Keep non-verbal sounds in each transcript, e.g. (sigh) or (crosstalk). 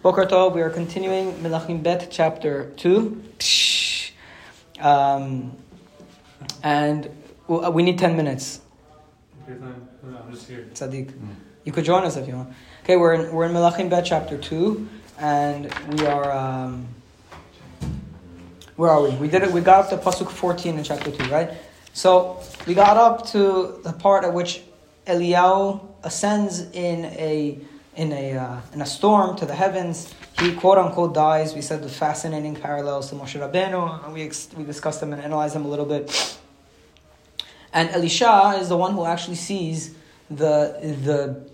Boker Tov, we are continuing Melachim Bet chapter 2. Um, and we need 10 minutes. Okay, fine. I'm just here. Tzaddik. You could join us if you want. Okay, we're in, we're in Melachim Bet chapter 2, and we are. Um, where are we? We did it. We got up to pasuk 14 in chapter 2, right? So we got up to the part at which Eliyahu ascends in a in a uh, in a storm to the heavens. He quote unquote dies. We said the fascinating parallels to Moshe Rabbeinu, and we ex- we discussed them and analyzed them a little bit. And Elisha is the one who actually sees the the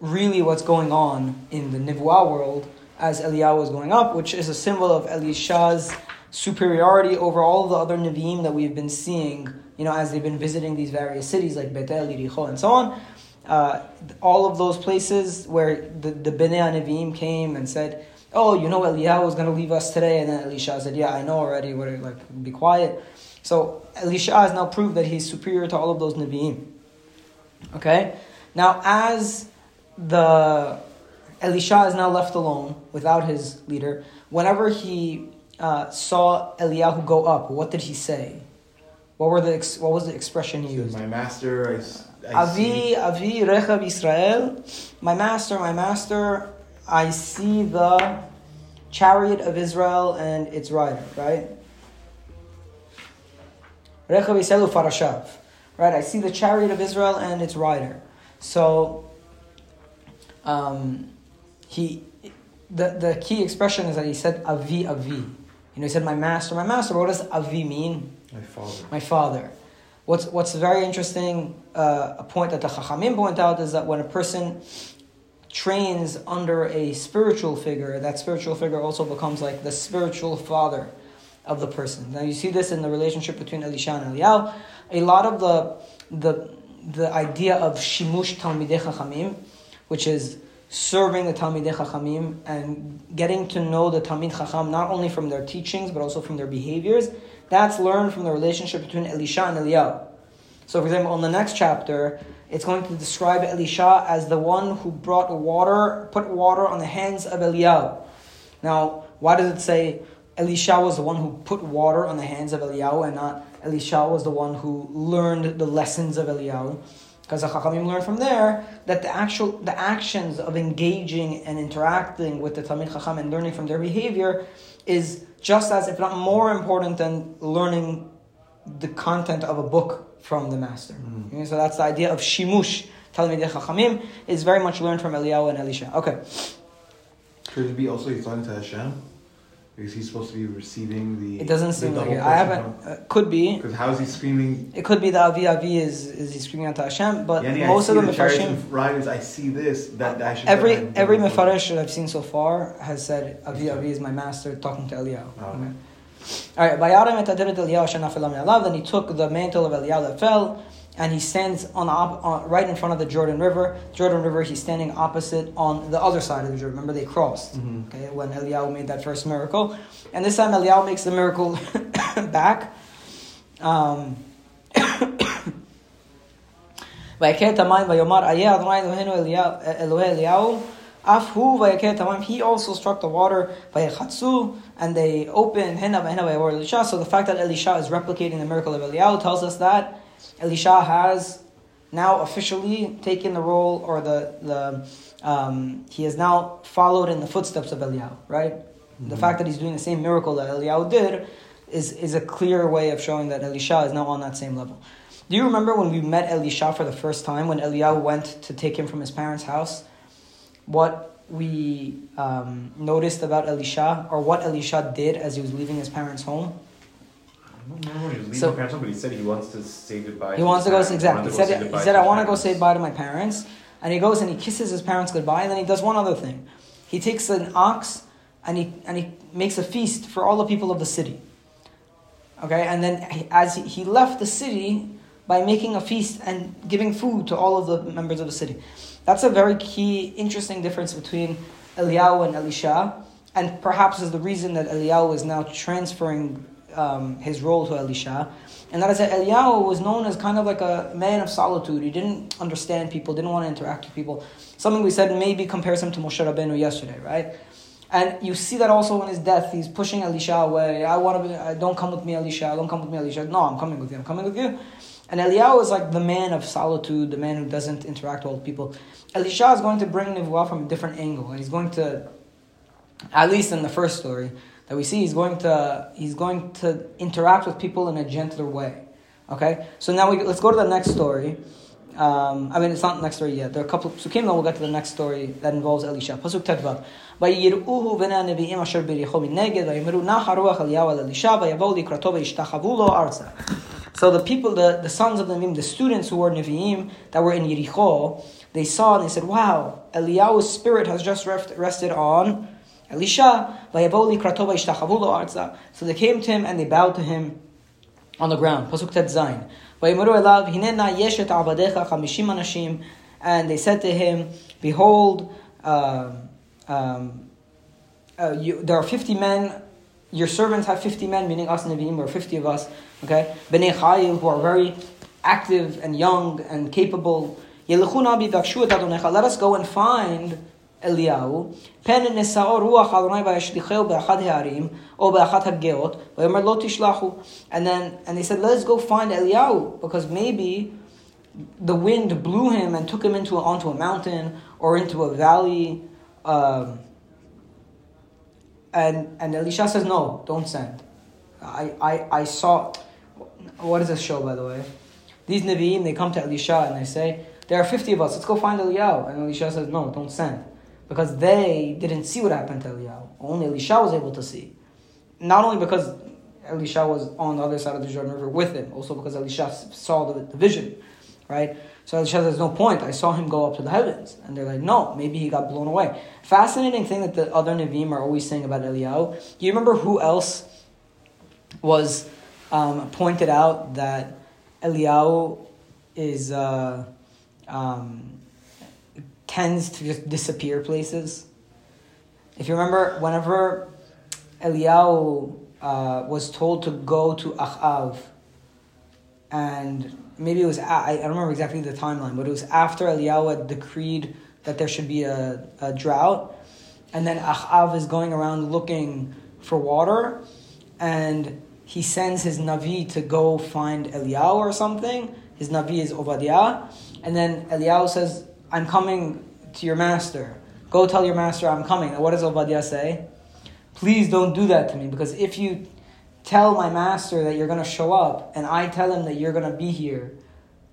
really what's going on in the Nivuah world as Eliyahu is going up, which is a symbol of Elisha's superiority over all the other Nevi'im that we've been seeing, you know, as they've been visiting these various cities like Betel, Yericho, and so on uh, all of those places where the, the Bnei Nevi'im came and said, oh, you know Eliyahu was going to leave us today, and then Elisha said, yeah, I know already, what, like, be quiet. So Elisha has now proved that he's superior to all of those Nevi'im. Okay? Now, as the Elisha is now left alone without his leader, whenever he uh, saw Eliyahu go up, what did he say? What were the what was the expression used? My master, I, I Avi, Avi, Rechav Israel, my master, my master, I see the chariot of Israel and its rider, right? Rechav Israel Farashav, right? I see the chariot of Israel and its rider. So, um, he, the, the key expression is that he said Avi, Avi. You know, he said, my master, my master. What does Avi mean? My father. My father. What's, what's very interesting, uh, a point that the Chachamim point out is that when a person trains under a spiritual figure, that spiritual figure also becomes like the spiritual father of the person. Now you see this in the relationship between Elisha and Eliyahu. A lot of the, the, the idea of shimush talmidei chachamim, which is serving the Talmidei Chachamim and getting to know the Talmid Chacham not only from their teachings but also from their behaviors, that's learned from the relationship between Elisha and Eliyahu. So, for example, on the next chapter, it's going to describe Elisha as the one who brought water, put water on the hands of Eliyahu. Now, why does it say Elisha was the one who put water on the hands of Eliyahu and not Elisha was the one who learned the lessons of Eliyahu? Because the Chachamim learn from there that the actual the actions of engaging and interacting with the Talmid Chacham and learning from their behavior is just as, if not more important than learning the content of a book from the master. Mm. Okay, so that's the idea of shimush. Talmidei Chachamim is very much learned from Eliyahu and Elisha. Okay. Could it be also he's talking to Hashem? Is he supposed to be receiving the? It doesn't seem like it. I haven't. Uh, could be. Because how is he screaming? It could be the Avi Avi is is he screaming out to Hashem, but Yani, most of the Mefarshim riders. I see this that I should. Every every Mefarish that I've seen so far has said Avi Avi is my master talking to Eliyahu. Oh. Okay. All right. Then he took the mantle of Eliyahu that fell and he stands on, op- on, right in front of the Jordan River. Jordan River, he's standing opposite on the other side of the Jordan. Remember, they crossed. Mm-hmm. Okay, when Eliyahu made that first miracle, and this time Eliyahu makes the miracle (coughs) back. Um, (coughs) he also struck the water and they opened so the fact that Elisha is replicating the miracle of Eliyahu tells us that Elisha has now officially taken the role or the, the um, he has now followed in the footsteps of Eliyahu, right? Mm-hmm. The fact that he's doing the same miracle that Eliyahu did is, is a clear way of showing that Elisha is now on that same level. Do you remember when we met Elisha for the first time, when Eliyahu went to take him from his parents' house? What we um, noticed about Elisha, or what Elisha did as he was leaving his parents' home? So, parents, but he said he wants to say goodbye. He wants to go say, exactly. He said, he said I want to go say bye to my parents, and he goes and he kisses his parents goodbye, and then he does one other thing. He takes an ox and he and he makes a feast for all the people of the city. Okay, and then he, as he, he left the city by making a feast and giving food to all of the members of the city. That's a very key, interesting difference between Eliyahu and Elisha, and perhaps is the reason that Eliyahu is now transferring um, his role to Elisha. And that is that Eliyahu was known as kind of like a man of solitude. He didn't understand people, didn't want to interact with people. Something we said maybe compares him to Moshe Rabbeinu yesterday, right? And you see that also in his death. He's pushing Elisha away. I want to be, I, don't come with me, Elisha. Don't come with me, Elisha. No, I'm coming with you. I'm coming with you. And Eliyahu is like the man of solitude, the man who doesn't interact with people. Elisha is going to bring Nevuah from a different angle. And he's going to, at least in the first story that we see, he's going to he's going to interact with people in a gentler way. Okay, so now we let's go to the next story. Um, I mean, it's not the next story yet. There are a couple of psukim, then we'll get to the next story that involves Elisha. Pasuk Tet Vav. ויראוהו הנביאים אשר ביריחו מנגד, ויאמרו נח הרוח אלישע, ויבואו לקראתו וישתחוו לו ארצה. So the people, the, the sons of the Nevi'im, the students who were Nevi'im, that were in Yericho, they saw and they said, wow, Eliyahu's spirit has just rested on Elisha. So they came to him and they bowed to him on the ground. Pasuk Tet Zayin. And they said to him, Behold, uh, um, uh, you, there are 50 men, your servants have 50 men, meaning us Nevi'im, or 50 of us, okay? Bnei Chayil, who are very active and young and capable. Let us go and find אליהו, פן נשאו רוח אדוני וישליחהו באחד הערים, או באחת הגאות, ויאמר לא תשלחו. And then, and they said, let's go find Eliyahu, because maybe the wind blew him and took him into onto a mountain or into a valley. Um, and and Elisha says, no, don't send. I, I, I saw, what is this show, by the way? These Nevi'im, they come to Elisha and they say, there are 50 of us, let's go find Eliyahu. And Elisha says, no, don't send because they didn't see what happened to Eliyahu. Only Elisha was able to see. Not only because Elisha was on the other side of the Jordan River with him, also because Elisha saw the, the vision, right? So Elisha says, there's no point. I saw him go up to the heavens. And they're like, no, maybe he got blown away. Fascinating thing that the other Nevi'im are always saying about Eliyahu. Do you remember who else was um, pointed out that Eliyahu is... Uh, um, tends to just disappear places. If you remember, whenever Eliyahu uh, was told to go to Achav, and maybe it was, I don't remember exactly the timeline, but it was after Eliyahu had decreed that there should be a, a drought, and then Achav is going around looking for water, and he sends his Navi to go find Eliyahu or something. His Navi is Obadiah, and then Eliyahu says, I'm coming to your master. Go tell your master I'm coming. what does Obadiah say? Please don't do that to me because if you tell my master that you're going to show up and I tell him that you're going to be here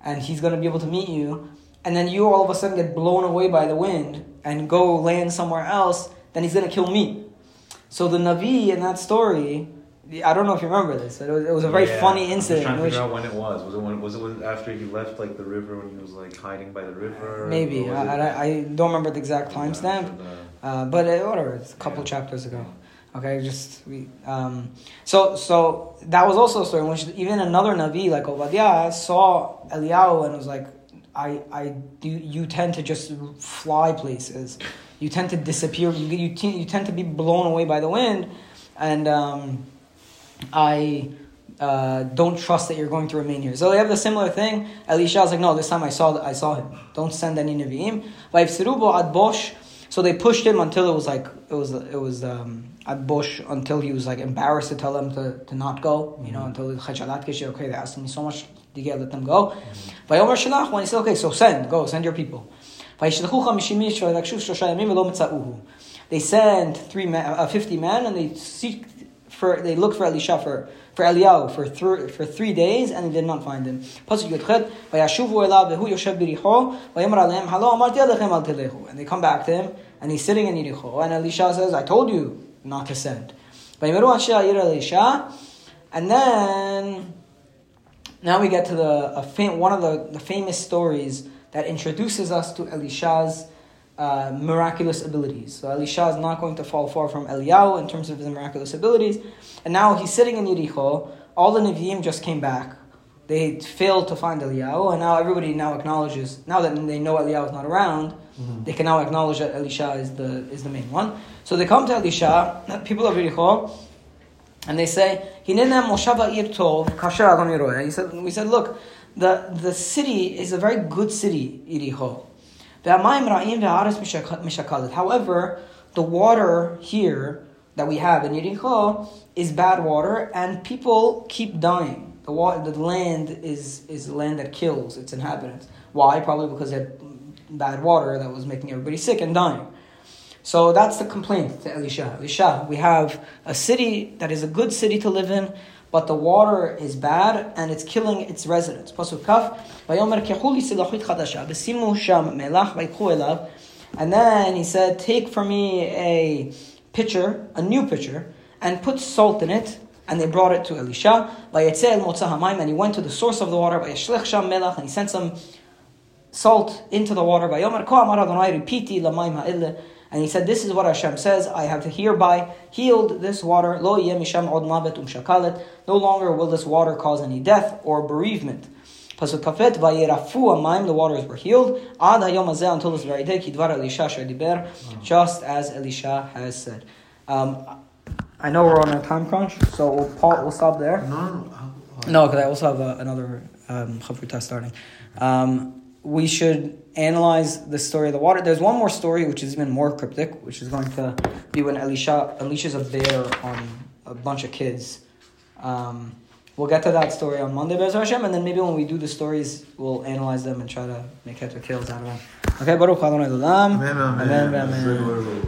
and he's going to be able to meet you, and then you all of a sudden get blown away by the wind and go land somewhere else, then he's going to kill me. So the Navi in that story I don't know if you remember this. It was, it was a very yeah, funny incident. I'm trying to figure out when it was. Was it when was it after he left like the river when he was like hiding by the river? Maybe I, I, I, don't remember the exact timestamp, uh, but it, whatever. It's a couple yeah. chapters ago. Okay, just we. Um, so so that was also a story in which even another navi like Obadiah saw Eliyahu and was like, I I do you tend to just fly places, you tend to disappear, you you, t- you tend to be blown away by the wind, and. Um, I uh, don't trust that you're going to remain here. So they have the similar thing. Elisha is like, no, this time I saw I saw him. Don't send any Nevi'im. ad bosh. So they pushed him until it was like it was it was um, at bosh until he was like embarrassed to tell them to, to not go. You know, mm-hmm. until Keshi, okay, they asked me so much to get let them go. Vayomer Shalach, when he said, okay, so send, go, send your people. They send three men, uh, 50 men and they seek for they looked for Elisha for for Eliyahu for th- for three days and they did not find him. And they come back to him and he's sitting in Yericho and Elisha says, I told you not to send. And then now we get to the one of the, the famous stories that introduces us to Elisha's uh, miraculous abilities. So Elisha is not going to fall far from Eliyahu in terms of his miraculous abilities. And now he's sitting in Yericho. All the Nevi'im just came back. They failed to find Eliyahu, and now everybody now acknowledges. Now that they know Eliyahu is not around, mm-hmm. they can now acknowledge that Elisha is the is the main one. So they come to Elisha, (clears throat) people of Yericho, and they say, "Hinena moshava ir kasher He said, "We said, look, the the city is a very good city, Yericho." However, the water here that we have in Yericho is bad water, and people keep dying. The water, the land is is land that kills its inhabitants. Why? Probably because it had bad water that was making everybody sick and dying. So that's the complaint to Elisha. Elisha, we have a city that is a good city to live in, but the water is bad and it's killing its residents. Pasuk Kaf. And then he said, "Take for me a pitcher, a new pitcher, and put salt in it." And they brought it to Elisha. And he went to the source of the water. And he sent some salt into the water. Vayomer ko amar Adonai ripiti lamayim ha'ille. And he said, This is what Hashem says, I have hereby healed this water. Lo yeh misham od mavet um shakalet. No longer will this water cause any death or bereavement. Pasuk Kaf Bet, vayerafu amayim, the waters were healed. Ad hayom hazeh, until this very day, kidvar Elisha just as Elisha has said. Um, I know we're on a time crunch, so we'll, pa- we'll stop there. No, no, because I also have uh, another um, starting. Um, we should analyze the story of the water. There's one more story which is even more cryptic, which is going to be when Elisha unleashes a bear on a bunch of kids. Um, we'll get to that story on Monday, Be'ez Hashem, and then maybe when we do the stories, we'll analyze them and try to make heads or tails out of them. Okay, Baruch Adonai amen. Amen, amen. Amen.